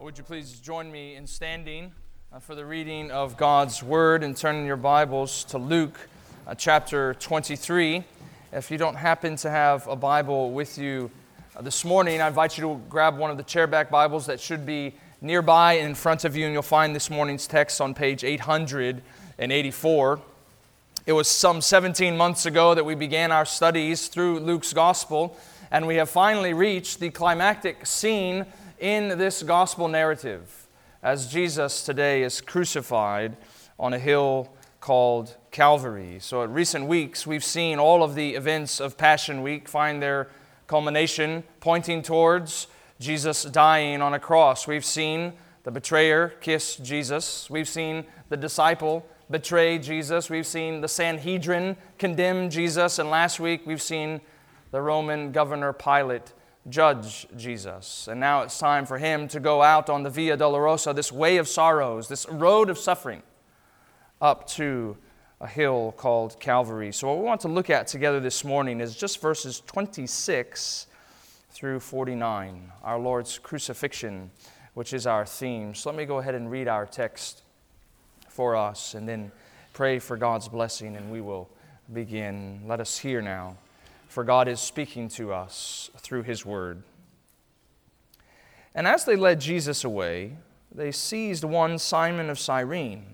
Would you please join me in standing uh, for the reading of God's Word and turning your Bibles to Luke uh, chapter 23. If you don't happen to have a Bible with you uh, this morning, I invite you to grab one of the chairback Bibles that should be nearby in front of you, and you'll find this morning's text on page 884. It was some 17 months ago that we began our studies through Luke's Gospel, and we have finally reached the climactic scene in this gospel narrative as Jesus today is crucified on a hill called Calvary. So, in recent weeks, we've seen all of the events of Passion Week find their culmination pointing towards Jesus dying on a cross. We've seen the betrayer kiss Jesus, we've seen the disciple betray Jesus, we've seen the Sanhedrin condemn Jesus, and last week we've seen the Roman governor Pilate judge Jesus. And now it's time for him to go out on the Via Dolorosa, this way of sorrows, this road of suffering, up to a hill called Calvary. So, what we want to look at together this morning is just verses 26 through 49, our Lord's crucifixion, which is our theme. So, let me go ahead and read our text for us and then pray for God's blessing, and we will begin. Let us hear now for God is speaking to us through His Word. And as they led Jesus away, they seized one Simon of Cyrene,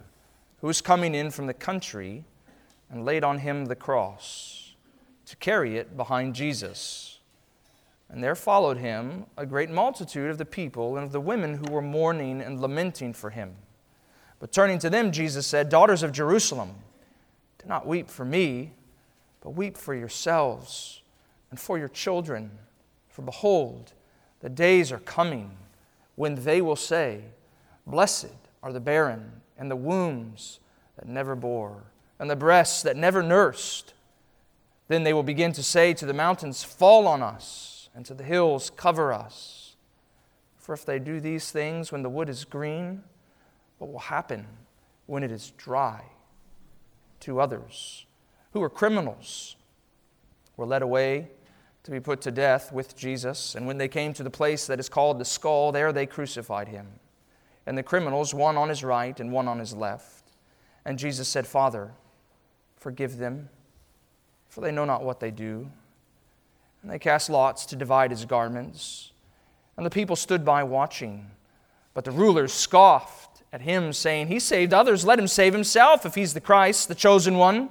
who was coming in from the country, and laid on him the cross, to carry it behind Jesus. And there followed him a great multitude of the people and of the women who were mourning and lamenting for him. But turning to them, Jesus said, Daughters of Jerusalem, do not weep for me but weep for yourselves and for your children. For behold, the days are coming when they will say, Blessed are the barren and the wombs that never bore, and the breasts that never nursed. Then they will begin to say to the mountains, Fall on us, and to the hills, Cover us. For if they do these things when the wood is green, what will happen when it is dry? To others, who were criminals were led away to be put to death with Jesus. And when they came to the place that is called the skull, there they crucified him. And the criminals, one on his right and one on his left. And Jesus said, Father, forgive them, for they know not what they do. And they cast lots to divide his garments. And the people stood by watching. But the rulers scoffed at him, saying, He saved others, let him save himself if he's the Christ, the chosen one.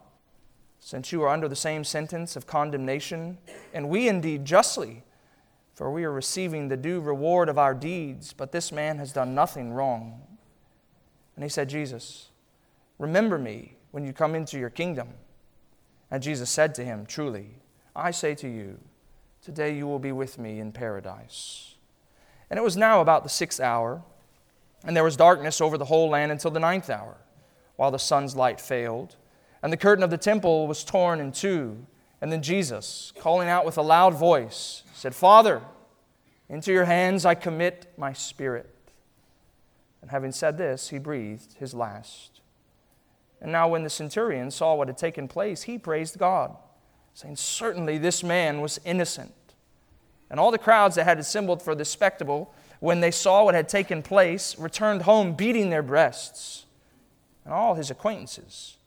Since you are under the same sentence of condemnation, and we indeed justly, for we are receiving the due reward of our deeds, but this man has done nothing wrong. And he said, Jesus, remember me when you come into your kingdom. And Jesus said to him, Truly, I say to you, today you will be with me in paradise. And it was now about the sixth hour, and there was darkness over the whole land until the ninth hour, while the sun's light failed and the curtain of the temple was torn in two. And then Jesus, calling out with a loud voice, said, Father, into your hands I commit my spirit. And having said this, he breathed his last. And now, when the centurion saw what had taken place, he praised God, saying, Certainly this man was innocent. And all the crowds that had assembled for this spectacle, when they saw what had taken place, returned home beating their breasts. And all his acquaintances,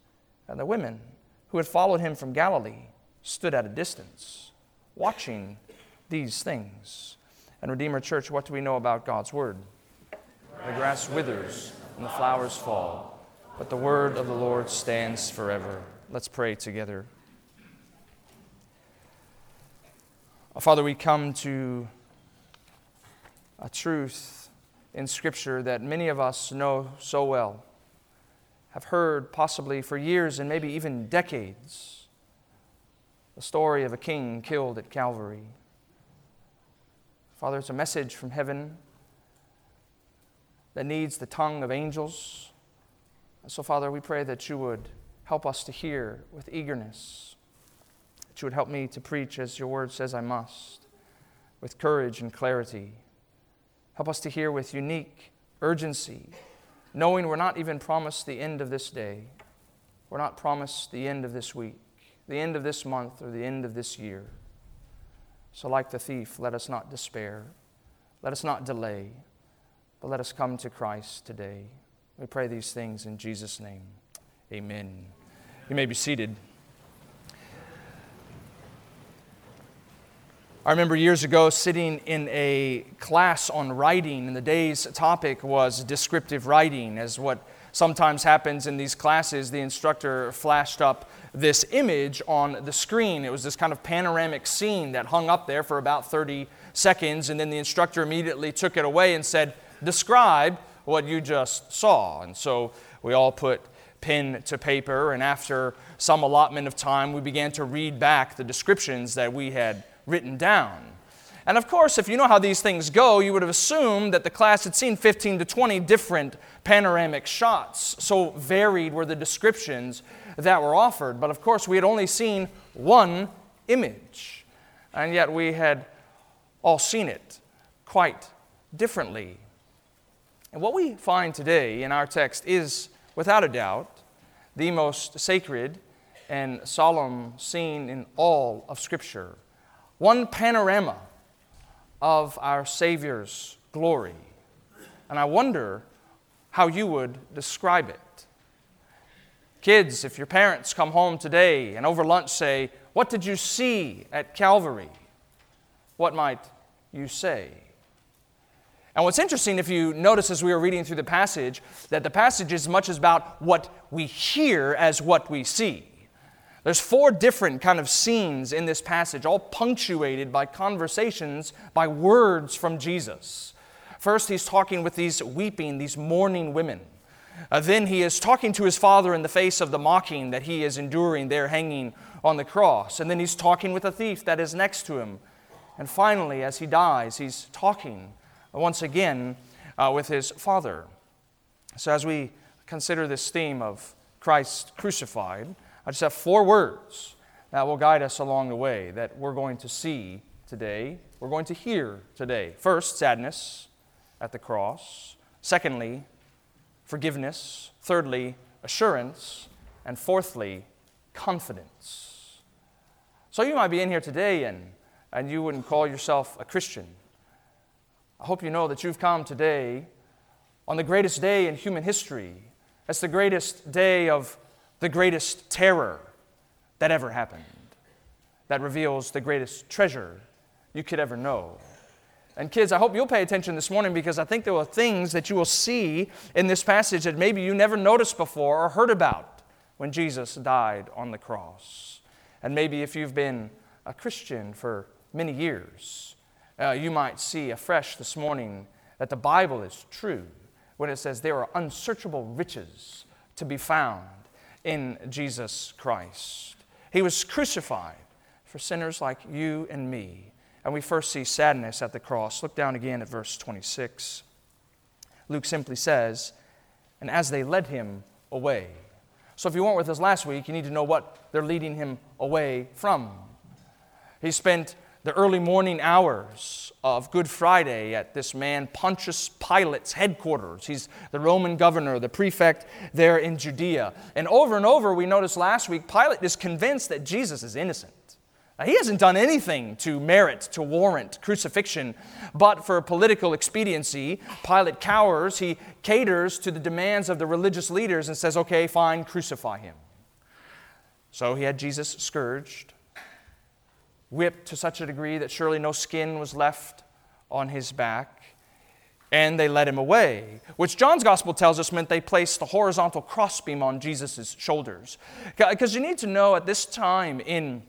and the women who had followed him from Galilee stood at a distance, watching these things. And Redeemer Church, what do we know about God's Word? The grass withers and the flowers fall, but the word of the Lord stands forever. Let's pray together. Father, we come to a truth in Scripture that many of us know so well have heard, possibly for years and maybe even decades, the story of a king killed at Calvary. Father, it's a message from heaven that needs the tongue of angels So, Father, we pray that you would help us to hear with eagerness, that you would help me to preach as your word says I must, with courage and clarity. Help us to hear with unique urgency, knowing we're not even promised the end of this day. We're not promised the end of this week, the end of this month, or the end of this year. So, like the thief, let us not despair. Let us not delay, but let us come to Christ today. We pray these things in Jesus' name. Amen. You may be seated. I remember years ago sitting in a class on writing, and the day's topic was descriptive writing. As what sometimes happens in these classes, the instructor flashed up this image on the screen. It was this kind of panoramic scene that hung up there for about 30 seconds, and then the instructor immediately took it away and said, Describe what you just saw. And so we all put pen to paper, and after some allotment of time, we began to read back the descriptions that we had written down. And of course, if you know how these things go, you would have assumed that the class had seen 15 to 20 different panoramic shots. So varied were the descriptions that were offered. But of course, we had only seen one image. And yet we had all seen it quite differently. And what we find today in our text is, without a doubt, the most sacred and solemn scene in all of Scripture. One panorama of our Savior's glory. And I wonder how you would describe it. Kids, if your parents come home today and over lunch say, What did you see at Calvary? What might you say? And what's interesting, if you notice as we were reading through the passage, that the passage is much as about what we hear as what we see. There's four different kind of scenes in this passage, all punctuated by conversations, by words from Jesus. First, he's talking with these weeping, these mourning women. Uh, then he is talking to his father in the face of the mocking that he is enduring there hanging on the cross. And then he's talking with a thief that is next to him. And finally, as he dies, he's talking once again uh, with his Father. So, as we consider this theme of Christ crucified, I just have four words that will guide us along the way that we're going to see today, we're going to hear today. First, sadness at the cross. Secondly, forgiveness. Thirdly, assurance. And fourthly, confidence. So you might be in here today and, and you wouldn't call yourself a Christian. I hope you know that you've come today on the greatest day in human history. That's the greatest day of the greatest terror that ever happened, that reveals the greatest treasure you could ever know. And kids, I hope you'll pay attention this morning because I think there are things that you will see in this passage that maybe you never noticed before or heard about when Jesus died on the cross. And maybe if you've been a Christian for many years, uh, you might see afresh this morning that the Bible is true when it says there are unsearchable riches to be found in Jesus Christ. He was crucified for sinners like you and me. And we first see sadness at the cross. Look down again at verse 26. Luke simply says, And as they led him away. So if you weren't with us last week, you need to know what they're leading him away from. He spent the early morning hours of Good Friday at this man Pontius Pilate's headquarters. He's the Roman governor, the prefect there in Judea. And over and over, we noticed last week, Pilate is convinced that Jesus is innocent. Now, he hasn't done anything to merit, to warrant crucifixion, but for political expediency, Pilate cowers. He caters to the demands of the religious leaders and says, okay, fine, crucify him. So he had Jesus scourged whipped to such a degree that surely no skin was left on his back. And they led him away, which John's gospel tells us meant they placed the horizontal crossbeam on Jesus' shoulders. Because you need to know at this time in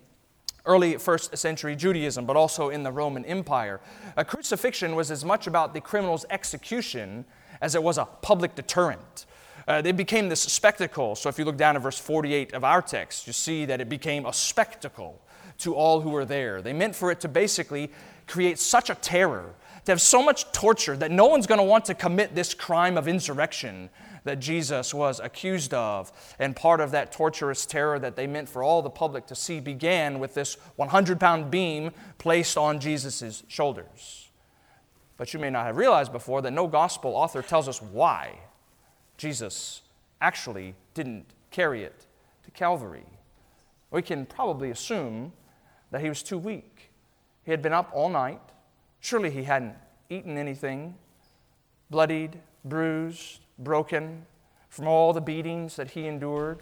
early first century Judaism, but also in the Roman Empire, a crucifixion was as much about the criminal's execution as it was a public deterrent. Uh, it became this spectacle. So if you look down at verse 48 of our text, you see that it became a spectacle to all who were there. They meant for it to basically create such a terror, to have so much torture that no one's going to want to commit this crime of insurrection that Jesus was accused of. And part of that torturous terror that they meant for all the public to see began with this 100 pound beam placed on Jesus' shoulders. But you may not have realized before that no gospel author tells us why Jesus actually didn't carry it to Calvary. We can probably assume that he was too weak. He had been up all night. Surely he hadn't eaten anything, bloodied, bruised, broken from all the beatings that he endured.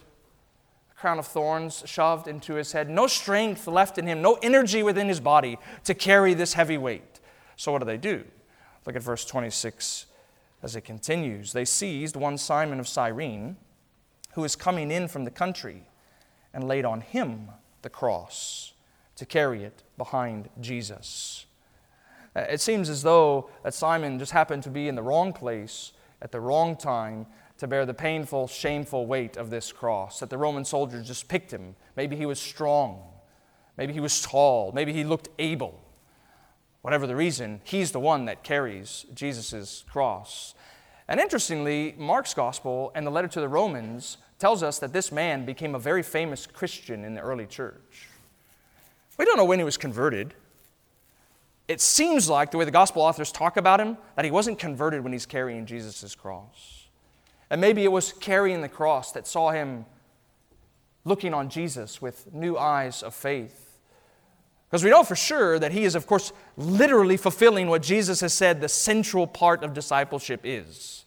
A crown of thorns shoved into his head, no strength left in him, no energy within his body to carry this heavy weight. So, what do they do? Look at verse 26 as it continues. They seized one Simon of Cyrene, who was coming in from the country, and laid on him the cross to carry it behind Jesus. Uh, it seems as though that Simon just happened to be in the wrong place at the wrong time to bear the painful, shameful weight of this cross. That the Roman soldiers just picked him. Maybe he was strong. Maybe he was tall. Maybe he looked able. Whatever the reason, he's the one that carries Jesus' cross. And interestingly, Mark's gospel and the letter to the Romans tells us that this man became a very famous Christian in the early church. We don't know when he was converted. It seems like, the way the gospel authors talk about him, that he wasn't converted when he's carrying Jesus' cross. And maybe it was carrying the cross that saw him looking on Jesus with new eyes of faith. Because we know for sure that he is, of course, literally fulfilling what Jesus has said the central part of discipleship is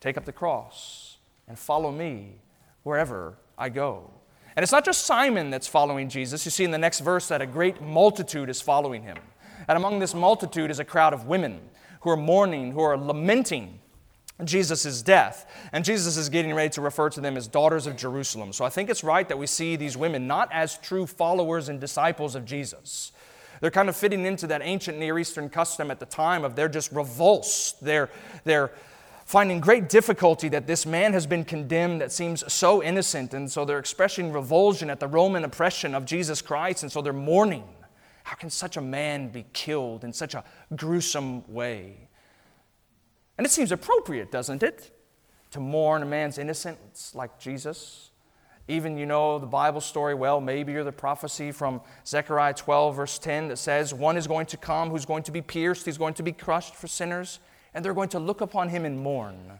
take up the cross and follow me wherever I go. And it's not just Simon that's following Jesus. You see in the next verse that a great multitude is following him. And among this multitude is a crowd of women who are mourning, who are lamenting Jesus' death. And Jesus is getting ready to refer to them as daughters of Jerusalem. So I think it's right that we see these women not as true followers and disciples of Jesus. They're kind of fitting into that ancient Near Eastern custom at the time of they're just revulsed. They're, they're finding great difficulty that this man has been condemned that seems so innocent. And so they're expressing revulsion at the Roman oppression of Jesus Christ. And so they're mourning. How can such a man be killed in such a gruesome way? And it seems appropriate, doesn't it? To mourn a man's innocence like Jesus. Even you know the Bible story well, maybe you're the prophecy from Zechariah 12, verse 10, that says, One is going to come who's going to be pierced, he's going to be crushed for sinners, and they're going to look upon him and mourn.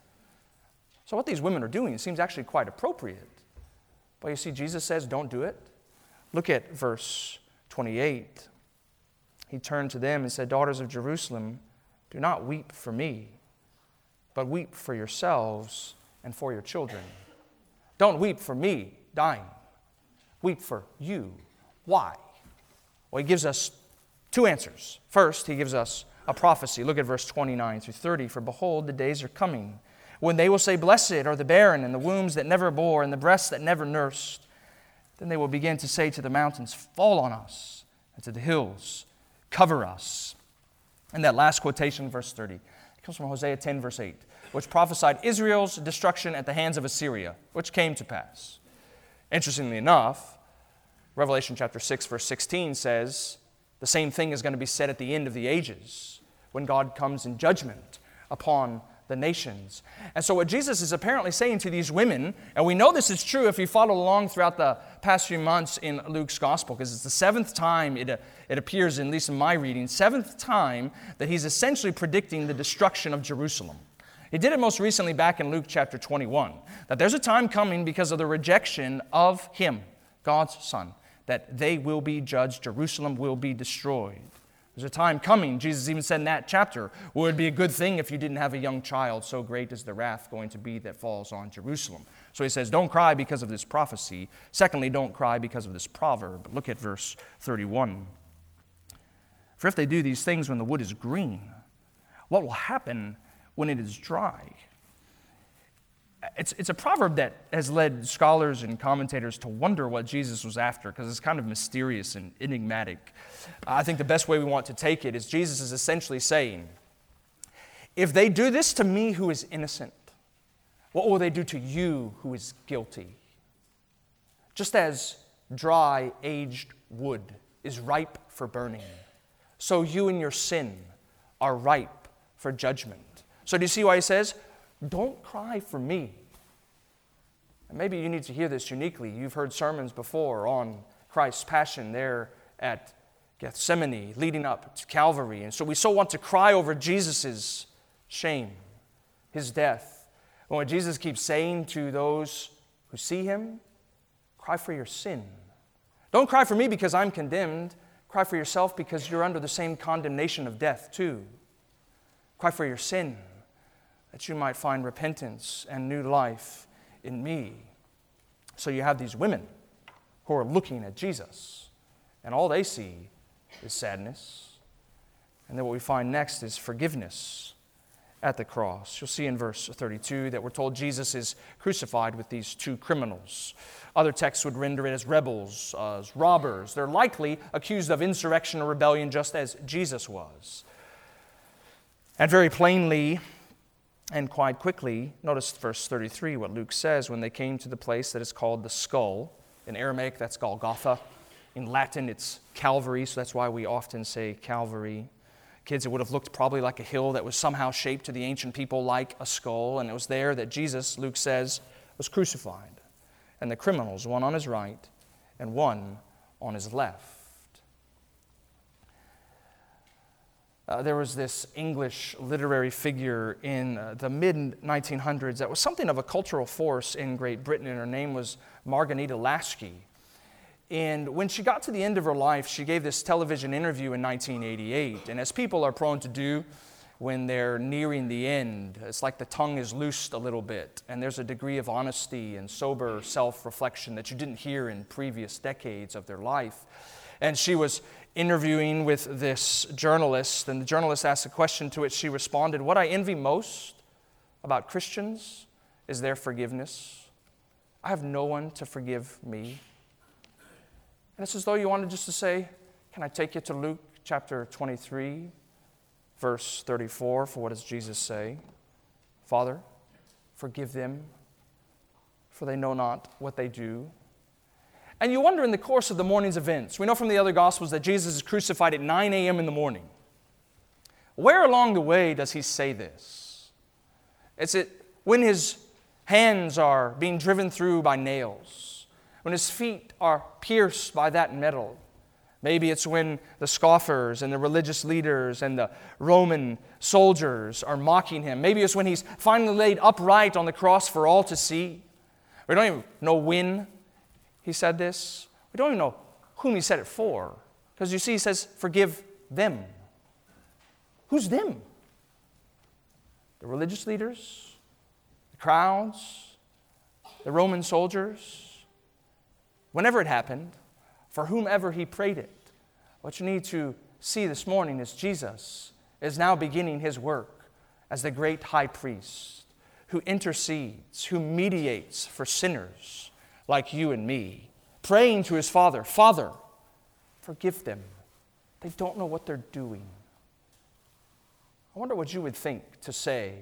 So, what these women are doing seems actually quite appropriate. But you see, Jesus says, Don't do it. Look at verse 28 he turned to them and said, Daughters of Jerusalem, do not weep for me, but weep for yourselves and for your children. Don't weep for me dying. Weep for you. Why? Well, he gives us two answers. First, he gives us a prophecy. Look at verse 29 through 30. For behold, the days are coming when they will say, Blessed are the barren and the wombs that never bore and the breasts that never nursed. Then they will begin to say to the mountains, Fall on us, and to the hills, cover us. And that last quotation, verse 30, it comes from Hosea 10, verse 8, which prophesied Israel's destruction at the hands of Assyria, which came to pass. Interestingly enough, Revelation chapter 6, verse 16 says the same thing is going to be said at the end of the ages when God comes in judgment upon the nations. And so, what Jesus is apparently saying to these women, and we know this is true if you follow along throughout the past few months in Luke's gospel, because it's the seventh time it, uh, it appears, at least in my reading, seventh time that he's essentially predicting the destruction of Jerusalem. He did it most recently back in Luke chapter 21, that there's a time coming because of the rejection of him, God's Son, that they will be judged, Jerusalem will be destroyed. There's a time coming, Jesus even said in that chapter, where it would be a good thing if you didn't have a young child, so great is the wrath going to be that falls on Jerusalem. So he says, Don't cry because of this prophecy. Secondly, don't cry because of this proverb. Look at verse 31. For if they do these things when the wood is green, what will happen when it is dry? It's, it's a proverb that has led scholars and commentators to wonder what Jesus was after because it's kind of mysterious and enigmatic. I think the best way we want to take it is Jesus is essentially saying, if they do this to me who is innocent, what will they do to you who is guilty? Just as dry, aged wood is ripe for burning, so you and your sin are ripe for judgment. So, do you see why he says, Don't cry for me. And maybe you need to hear this uniquely. You've heard sermons before on Christ's passion there at Gethsemane, leading up to Calvary. And so we so want to cry over Jesus' shame, his death. And what Jesus keeps saying to those who see him, cry for your sin. Don't cry for me because I'm condemned. Cry for yourself because you're under the same condemnation of death, too. Cry for your sin, that you might find repentance and new life in me. So you have these women who are looking at Jesus, and all they see is sadness. And then what we find next is forgiveness at the cross. You'll see in verse 32 that we're told Jesus is crucified with these two criminals. Other texts would render it as rebels, as robbers. They're likely accused of insurrection or rebellion, just as Jesus was. And very plainly and quite quickly, notice verse 33, what Luke says when they came to the place that is called the skull. In Aramaic, that's Golgotha. In Latin, it's Calvary, so that's why we often say Calvary. Kids, it would have looked probably like a hill that was somehow shaped to the ancient people like a skull, and it was there that Jesus, Luke says, was crucified and the criminals, one on his right and one on his left. Uh, there was this English literary figure in uh, the mid 1900s that was something of a cultural force in Great Britain, and her name was Marghanita Laski. And when she got to the end of her life, she gave this television interview in 1988. And as people are prone to do, when they're nearing the end. It's like the tongue is loosed a little bit, and there's a degree of honesty and sober self reflection that you didn't hear in previous decades of their life. And she was interviewing with this journalist, and the journalist asked a question to which she responded What I envy most about Christians is their forgiveness. I have no one to forgive me. And it's as though you wanted just to say, Can I take you to Luke chapter 23? Verse 34 for what does Jesus say? Father, forgive them, for they know not what they do. And you wonder in the course of the morning's events, we know from the other Gospels that Jesus is crucified at 9 a.m. in the morning. Where along the way does he say this? Is it when his hands are being driven through by nails, when his feet are pierced by that metal, Maybe it's when the scoffers and the religious leaders and the Roman soldiers are mocking him. Maybe it's when he's finally laid upright on the cross for all to see. We don't even know when he said this. We don't even know whom he said it for. Because you see, he says, Forgive them. Who's them? The religious leaders, the crowds, the Roman soldiers. Whenever it happened, for whomever he prayed it. What you need to see this morning is Jesus is now beginning his work as the great high priest who intercedes, who mediates for sinners like you and me, praying to his Father, Father, forgive them. They don't know what they're doing. I wonder what you would think to say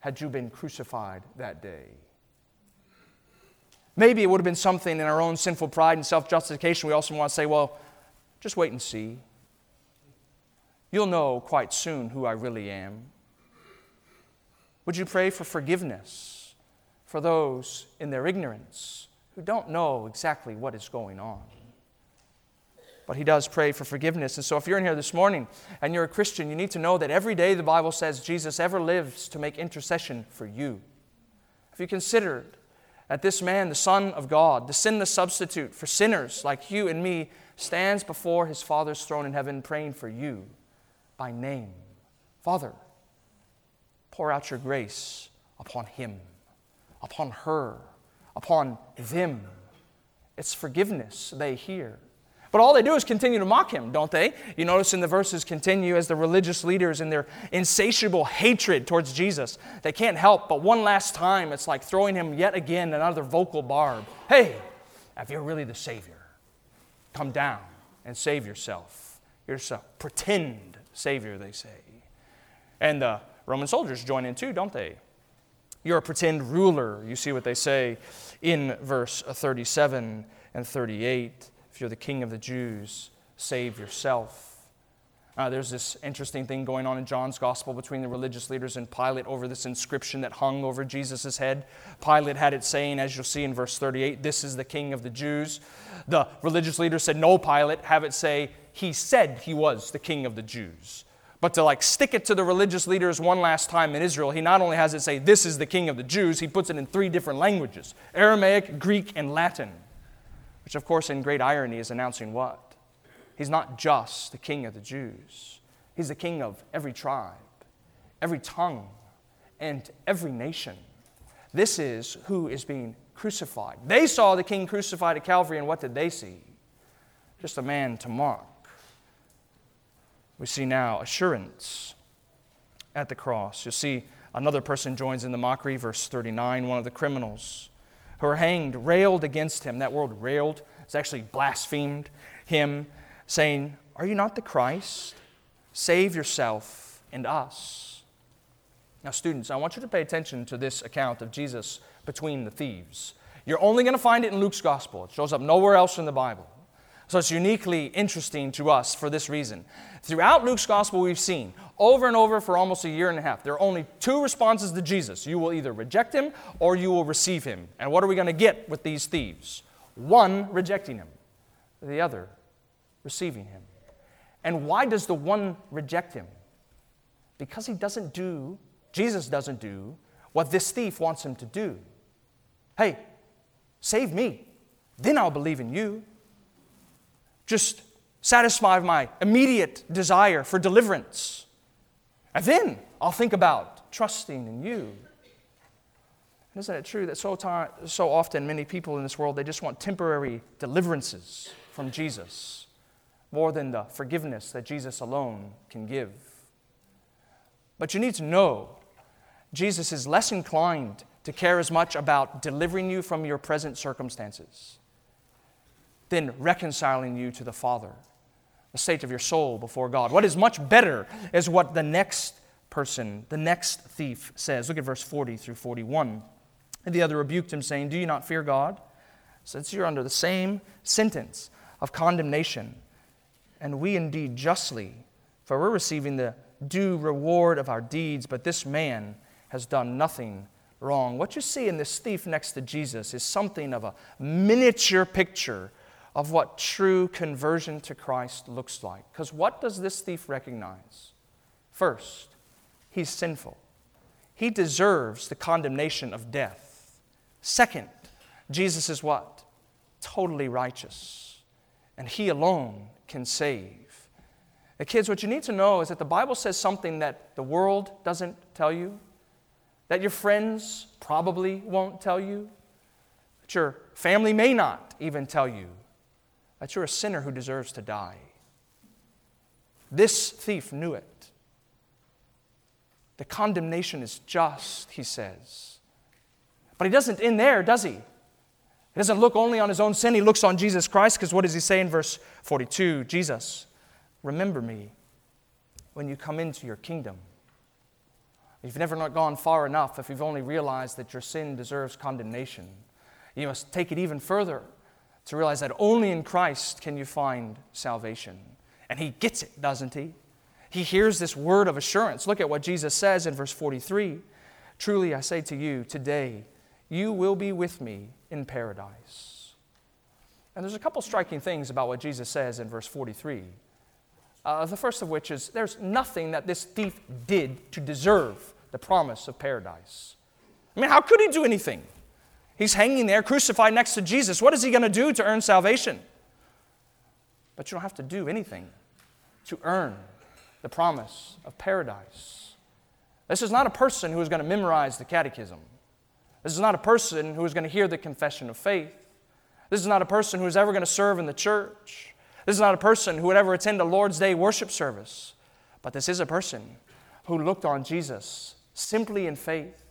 had you been crucified that day. Maybe it would have been something in our own sinful pride and self justification. We also want to say, well, just wait and see. You'll know quite soon who I really am. Would you pray for forgiveness for those in their ignorance who don't know exactly what is going on? But he does pray for forgiveness. And so, if you're in here this morning and you're a Christian, you need to know that every day the Bible says Jesus ever lives to make intercession for you. If you considered that this man, the Son of God, the sinless substitute for sinners like you and me, stands before his Father's throne in heaven praying for you by name. Father, pour out your grace upon him, upon her, upon them. It's forgiveness they hear. But all they do is continue to mock him, don't they? You notice in the verses continue as the religious leaders in their insatiable hatred towards Jesus. They can't help but one last time, it's like throwing him yet again another vocal barb. Hey, if you're really the Savior, come down and save yourself. You're a pretend Savior, they say. And the Roman soldiers join in too, don't they? You're a pretend ruler. You see what they say in verse 37 and 38. If you're the king of the Jews, save yourself. Uh, there's this interesting thing going on in John's gospel between the religious leaders and Pilate over this inscription that hung over Jesus' head. Pilate had it saying, as you'll see in verse 38, This is the King of the Jews. The religious leaders said, No, Pilate, have it say, He said he was the King of the Jews. But to like stick it to the religious leaders one last time in Israel, he not only has it say, This is the King of the Jews, he puts it in three different languages Aramaic, Greek, and Latin. Which, of course, in great irony, is announcing what? He's not just the king of the Jews, he's the king of every tribe, every tongue, and every nation. This is who is being crucified. They saw the king crucified at Calvary, and what did they see? Just a man to mock. We see now assurance at the cross. You see, another person joins in the mockery, verse 39, one of the criminals who are hanged railed against him. That word railed is actually blasphemed him saying, Are you not the Christ? Save yourself and us. Now, students, I want you to pay attention to this account of Jesus between the thieves. You're only going to find it in Luke's gospel, it shows up nowhere else in the Bible. So it's uniquely interesting to us for this reason. Throughout Luke's gospel, we've seen over and over for almost a year and a half, there are only two responses to Jesus. You will either reject him or you will receive him. And what are we going to get with these thieves? One rejecting him, the other receiving him. And why does the one reject him? Because he doesn't do, Jesus doesn't do what this thief wants him to do. Hey, save me, then I'll believe in you. Just satisfy my immediate desire for deliverance. And then I'll think about trusting in you. Isn't it true that so, time, so often many people in this world, they just want temporary deliverances from Jesus? more than the forgiveness that Jesus alone can give. But you need to know Jesus is less inclined to care as much about delivering you from your present circumstances than reconciling you to the Father, the state of your soul before God. What is much better is what the next person, the next thief says. Look at verse 40 through 41. And the other rebuked him, saying, Do you not fear God? Since you're under the same sentence of condemnation and we indeed justly, for we're receiving the due reward of our deeds, but this man has done nothing wrong. What you see in this thief next to Jesus is something of a miniature picture of what true conversion to Christ looks like. Because what does this thief recognize? First, he's sinful. He deserves the condemnation of death. Second, Jesus is what? Totally righteous. And he alone can save. The kids, what you need to know is that the Bible says something that the world doesn't tell you, that your friends probably won't tell you, that your family may not even tell you, that you're a sinner who deserves to die. This thief knew it. The condemnation is just, he says. But he doesn't end there, does he? He doesn't look only on his own sin, he looks on Jesus Christ, because what does he say in verse 42? Jesus, remember me when you come into your kingdom. You've never not gone far enough, if you've only realized that your sin deserves condemnation, you must take it even further to realize that only in Christ can you find salvation. And he gets it, doesn't he? He hears this word of assurance. Look at what Jesus says in verse 43 Truly I say to you, today you will be with me in paradise. And there's a couple striking things about what Jesus says in verse 43. Uh, the first of which is there's nothing that this thief did to deserve the promise of paradise. I mean, how could he do anything? He's hanging there, crucified next to Jesus. What is he going to do to earn salvation? But you don't have to do anything to earn the promise of paradise. This is not a person who is going to memorize the catechism. This is not a person who is going to hear the confession of faith. This is not a person who is ever going to serve in the church. This is not a person who would ever attend a Lord's Day worship service. But this is a person who looked on Jesus simply in faith,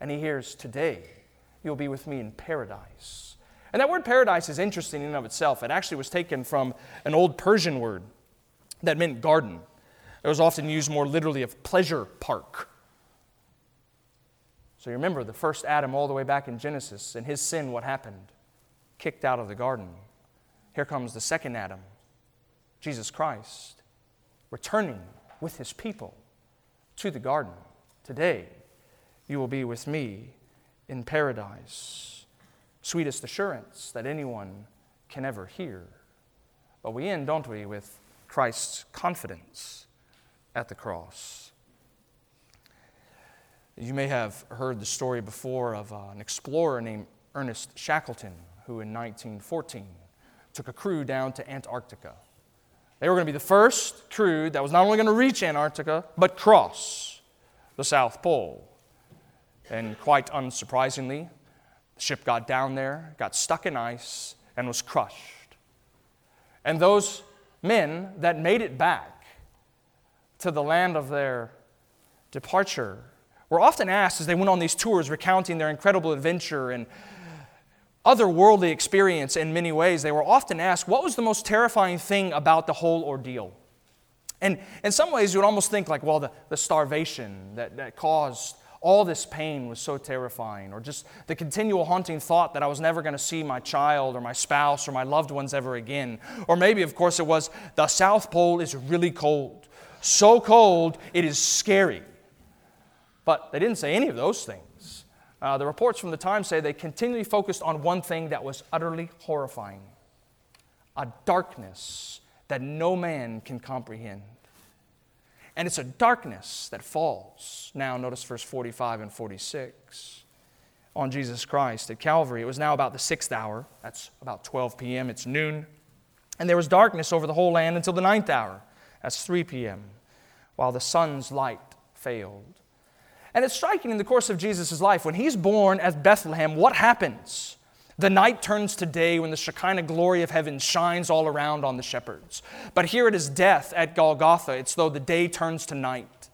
and he hears, Today you'll be with me in paradise. And that word paradise is interesting in and of itself. It actually was taken from an old Persian word that meant garden. It was often used more literally of pleasure park. So you remember the first Adam all the way back in Genesis, and his sin, what happened? Kicked out of the garden. Here comes the second Adam, Jesus Christ, returning with his people to the garden. Today, you will be with me in paradise. Sweetest assurance that anyone can ever hear. But we end, don't we, with Christ's confidence at the cross. You may have heard the story before of uh, an explorer named Ernest Shackleton, who in 1914 took a crew down to Antarctica. They were going to be the first crew that was not only going to reach Antarctica, but cross the South Pole. And quite unsurprisingly, the ship got down there, got stuck in ice, and was crushed. And those men that made it back to the land of their departure were often asked as they went on these tours recounting their incredible adventure and otherworldly experience in many ways, they were often asked, What was the most terrifying thing about the whole ordeal? And in some ways, you would almost think, like, well, the, the starvation that, that caused all this pain was so terrifying, or just the continual haunting thought that I was never going to see my child or my spouse or my loved ones ever again. Or maybe, of course, it was the South Pole is really cold. So cold, it is scary. But they didn't say any of those things. Uh, the reports from the Times say they continually focused on one thing that was utterly horrifying a darkness that no man can comprehend. And it's a darkness that falls. Now, notice verse 45 and 46 on Jesus Christ at Calvary. It was now about the sixth hour. That's about 12 p.m. It's noon. And there was darkness over the whole land until the ninth hour. That's 3 p.m., while the sun's light failed. And it's striking in the course of Jesus' life. When he's born at Bethlehem, what happens? The night turns to day when the Shekinah glory of heaven shines all around on the shepherds. But here it is death at Golgotha. It's though the day turns to night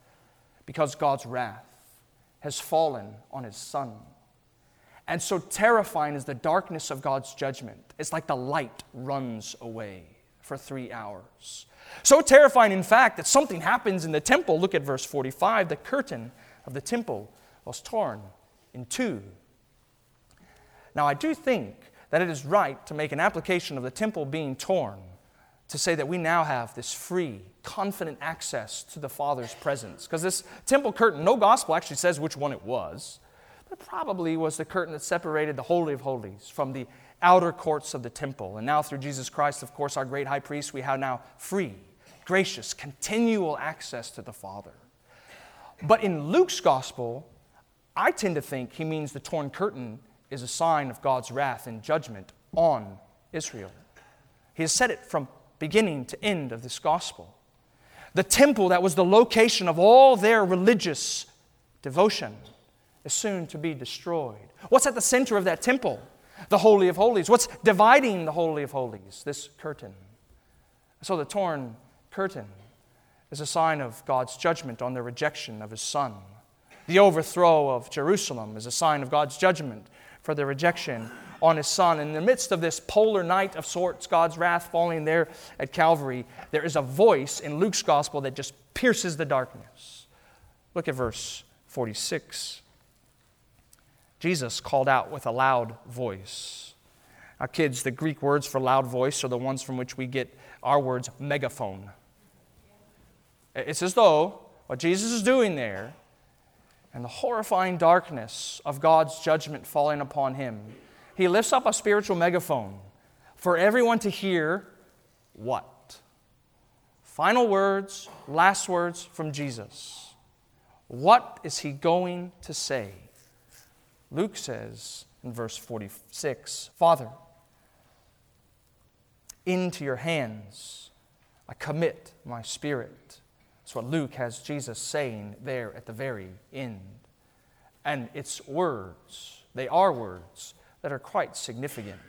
because God's wrath has fallen on his son. And so terrifying is the darkness of God's judgment. It's like the light runs away for three hours. So terrifying, in fact, that something happens in the temple. Look at verse 45. The curtain of the temple was torn in two. Now, I do think that it is right to make an application of the temple being torn to say that we now have this free, confident access to the Father's presence. Because this temple curtain, no gospel actually says which one it was, but probably was the curtain that separated the Holy of Holies from the outer courts of the temple. And now, through Jesus Christ, of course, our great high priest, we have now free, gracious, continual access to the Father. But in Luke's gospel, I tend to think he means the torn curtain is a sign of God's wrath and judgment on Israel. He has said it from beginning to end of this gospel. The temple that was the location of all their religious devotion is soon to be destroyed. What's at the center of that temple? The Holy of Holies. What's dividing the Holy of Holies? This curtain. So the torn curtain is a sign of God's judgment on their rejection of His Son. The overthrow of Jerusalem is a sign of God's judgment for their rejection on His Son. In the midst of this polar night of sorts, God's wrath falling there at Calvary, there is a voice in Luke's gospel that just pierces the darkness. Look at verse 46. Jesus called out with a loud voice. Now, kids, the Greek words for loud voice are the ones from which we get our words megaphone. It's as though what Jesus is doing there and the horrifying darkness of God's judgment falling upon him, he lifts up a spiritual megaphone for everyone to hear what? Final words, last words from Jesus. What is he going to say? Luke says in verse 46 Father, into your hands I commit my spirit. That's what Luke has Jesus saying there at the very end. And it's words, they are words that are quite significant.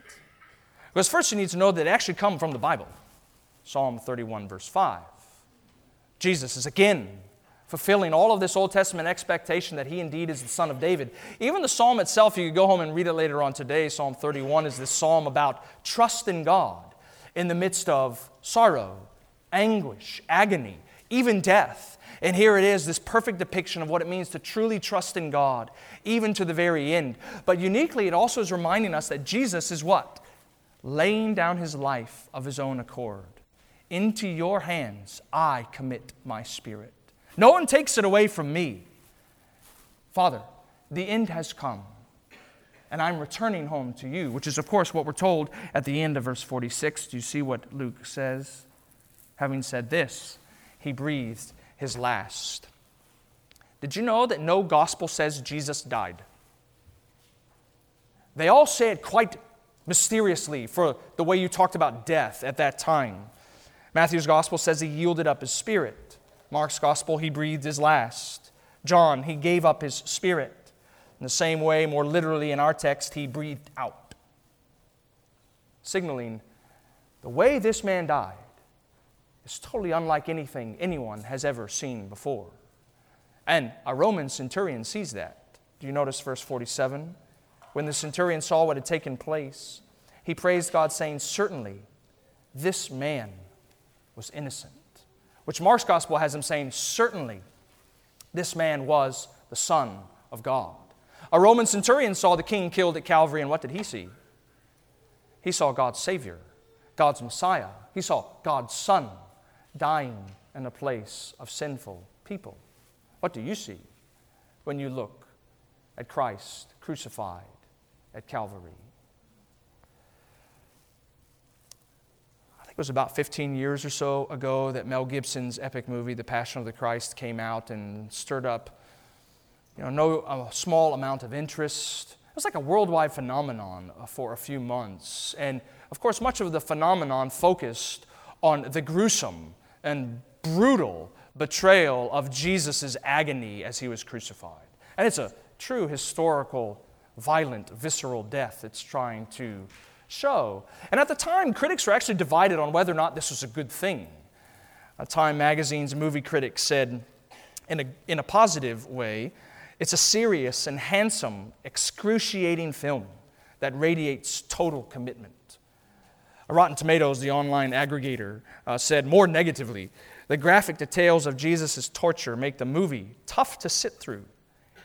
Because first you need to know that they actually come from the Bible. Psalm 31, verse 5. Jesus is again fulfilling all of this Old Testament expectation that he indeed is the son of David. Even the psalm itself, you could go home and read it later on today. Psalm 31 is this psalm about trust in God in the midst of sorrow, anguish, agony even death. And here it is, this perfect depiction of what it means to truly trust in God, even to the very end. But uniquely, it also is reminding us that Jesus is what? Laying down his life of his own accord into your hands I commit my spirit. No one takes it away from me. Father, the end has come, and I'm returning home to you, which is, of course, what we're told at the end of verse 46. Do you see what Luke says? Having said this, he breathed his last. Did you know that no gospel says Jesus died? They all say it quite mysteriously for the way you talked about death at that time. Matthew's gospel says he yielded up his spirit. Mark's gospel, he breathed his last. John, he gave up his spirit. In the same way, more literally in our text, he breathed out, signaling the way this man died is totally unlike anything anyone has ever seen before. And a Roman centurion sees that. Do you notice verse 47? When the centurion saw what had taken place, he praised God, saying, Certainly, this man was innocent. Which Mark's gospel has him saying, Certainly, this man was the Son of God. A Roman centurion saw the king killed at Calvary, and what did he see? He saw God's Savior, God's Messiah. He saw God's Son dying in a place of sinful people. What do you see when you look at Christ crucified at Calvary? I think it was about 15 years or so ago that Mel Gibson's epic movie, The Passion of the Christ, came out and stirred up you know, no a small amount of interest. It was like a worldwide phenomenon uh, for a few months. And of course, much of the phenomenon focused on the gruesome and brutal betrayal of Jesus' agony as he was crucified. And it's a true historical, violent, visceral death it's trying to show. And at the time, critics were actually divided on whether or not this was a good thing. A Time magazine's movie critic said, in a, in a positive way, it's a serious and handsome, excruciating film that radiates total commitment. Rotten Tomatoes, the online aggregator, uh, said more negatively the graphic details of Jesus' torture make the movie tough to sit through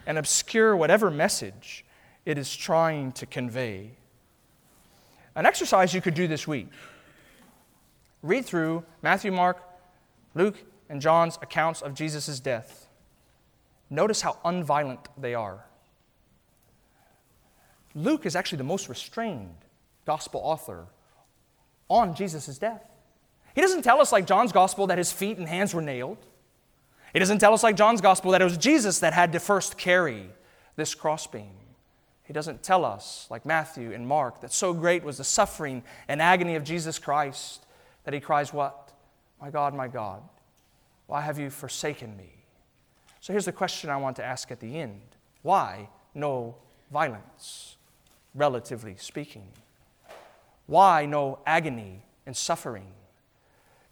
and obscure whatever message it is trying to convey. An exercise you could do this week read through Matthew, Mark, Luke, and John's accounts of Jesus' death. Notice how unviolent they are. Luke is actually the most restrained gospel author on Jesus' death. He doesn't tell us, like John's gospel, that his feet and hands were nailed. He doesn't tell us, like John's gospel, that it was Jesus that had to first carry this crossbeam. He doesn't tell us, like Matthew and Mark, that so great was the suffering and agony of Jesus Christ that he cries, What? My God, my God, why have you forsaken me? So here's the question I want to ask at the end Why no violence, relatively speaking? Why no agony and suffering?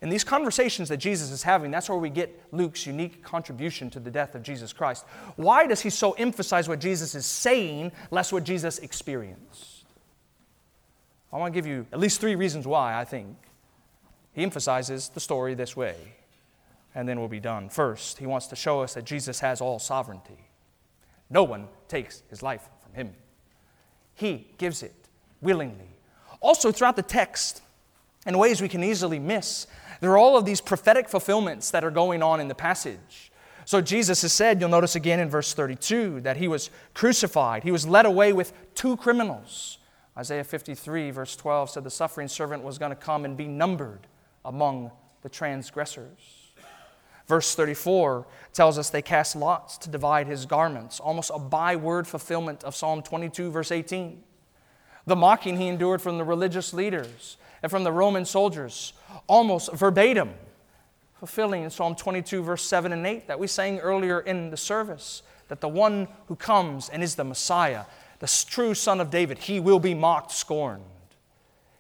In these conversations that Jesus is having, that's where we get Luke's unique contribution to the death of Jesus Christ. Why does he so emphasize what Jesus is saying, less what Jesus experienced? I want to give you at least three reasons why I think he emphasizes the story this way, and then we'll be done. First, he wants to show us that Jesus has all sovereignty. No one takes his life from him, he gives it willingly also, throughout the text, in ways we can easily miss, there are all of these prophetic fulfillments that are going on in the passage. So, Jesus has said, you'll notice again in verse 32, that he was crucified. He was led away with two criminals. Isaiah 53, verse 12, said the suffering servant was going to come and be numbered among the transgressors. Verse 34 tells us they cast lots to divide his garments, almost a byword fulfillment of Psalm 22, verse 18 the mocking he endured from the religious leaders and from the Roman soldiers, almost verbatim, fulfilling in Psalm 22, verse 7 and 8 that we sang earlier in the service that the one who comes and is the Messiah, the true Son of David, he will be mocked, scorned.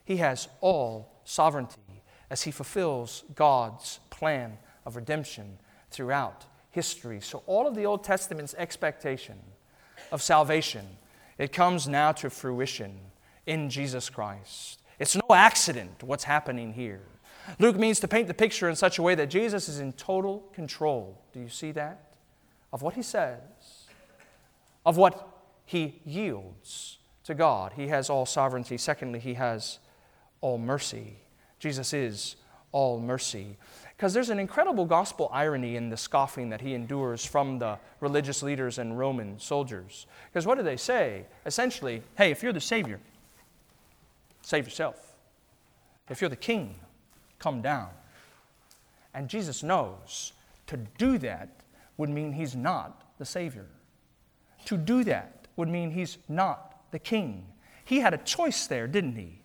He has all sovereignty as he fulfills God's plan of redemption throughout history. So, all of the Old Testament's expectation of salvation, it comes now to fruition in Jesus Christ. It's no accident what's happening here. Luke means to paint the picture in such a way that Jesus is in total control. Do you see that? Of what he says, of what he yields to God. He has all sovereignty. Secondly, he has all mercy. Jesus is all mercy. Because there's an incredible gospel irony in the scoffing that he endures from the religious leaders and Roman soldiers. Because what do they say? Essentially, hey, if you're the Savior, save yourself. If you're the King, come down. And Jesus knows to do that would mean he's not the Savior. To do that would mean he's not the King. He had a choice there, didn't he?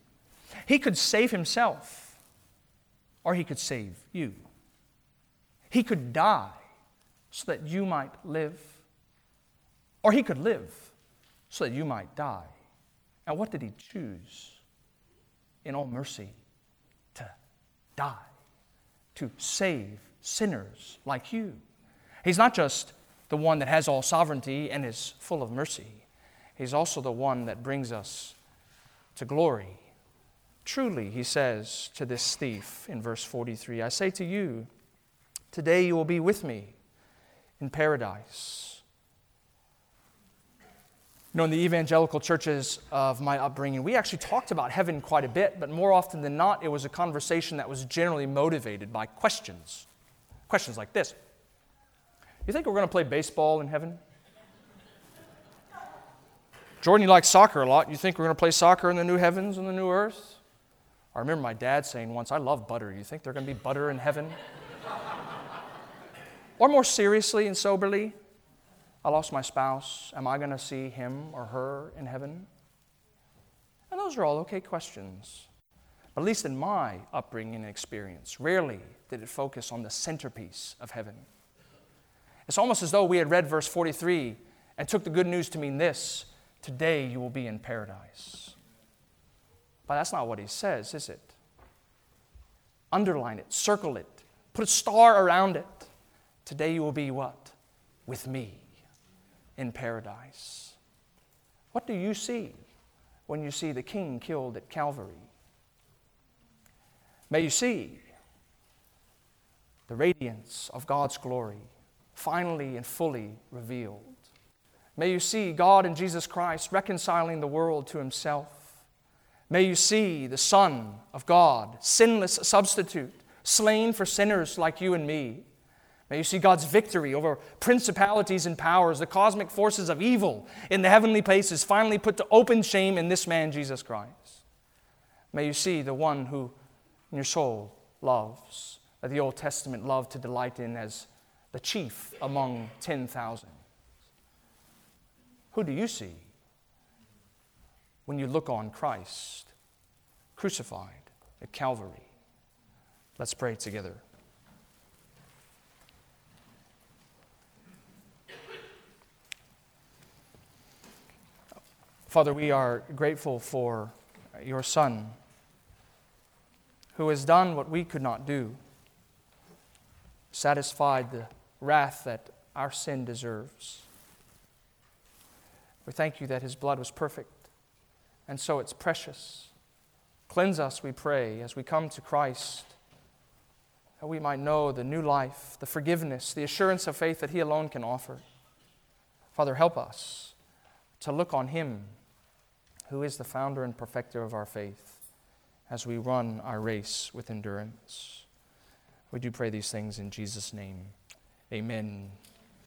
He could save himself, or he could save you. He could die so that you might live, or he could live so that you might die. And what did he choose? In all mercy, to die, to save sinners like you. He's not just the one that has all sovereignty and is full of mercy, he's also the one that brings us to glory. Truly, he says to this thief in verse 43 I say to you, today you will be with me in paradise. You know, in the evangelical churches of my upbringing, we actually talked about heaven quite a bit, but more often than not, it was a conversation that was generally motivated by questions. Questions like this You think we're going to play baseball in heaven? Jordan, you like soccer a lot. You think we're going to play soccer in the new heavens and the new earth? I remember my dad saying once, I love butter. You think there's going to be butter in heaven? or more seriously and soberly, I lost my spouse. Am I going to see him or her in heaven? And those are all okay questions. But at least in my upbringing and experience, rarely did it focus on the centerpiece of heaven. It's almost as though we had read verse 43 and took the good news to mean this Today you will be in paradise. But that's not what he says, is it? Underline it, circle it, put a star around it. Today you will be what? With me in paradise. What do you see when you see the king killed at Calvary? May you see the radiance of God's glory finally and fully revealed. May you see God and Jesus Christ reconciling the world to himself. May you see the Son of God, sinless substitute, slain for sinners like you and me. May you see God's victory over principalities and powers, the cosmic forces of evil in the heavenly places, finally put to open shame in this man, Jesus Christ. May you see the one who in your soul loves, that the Old Testament loved to delight in as the chief among 10,000. Who do you see when you look on Christ crucified at Calvary? Let's pray together. Father, we are grateful for your Son who has done what we could not do, satisfied the wrath that our sin deserves. We thank you that his blood was perfect, and so it's precious. Cleanse us, we pray, as we come to Christ, that we might know the new life, the forgiveness, the assurance of faith that he alone can offer. Father, help us to look on him who is the founder and perfecter of our faith as we run our race with endurance. We do pray these things in Jesus' name. Amen.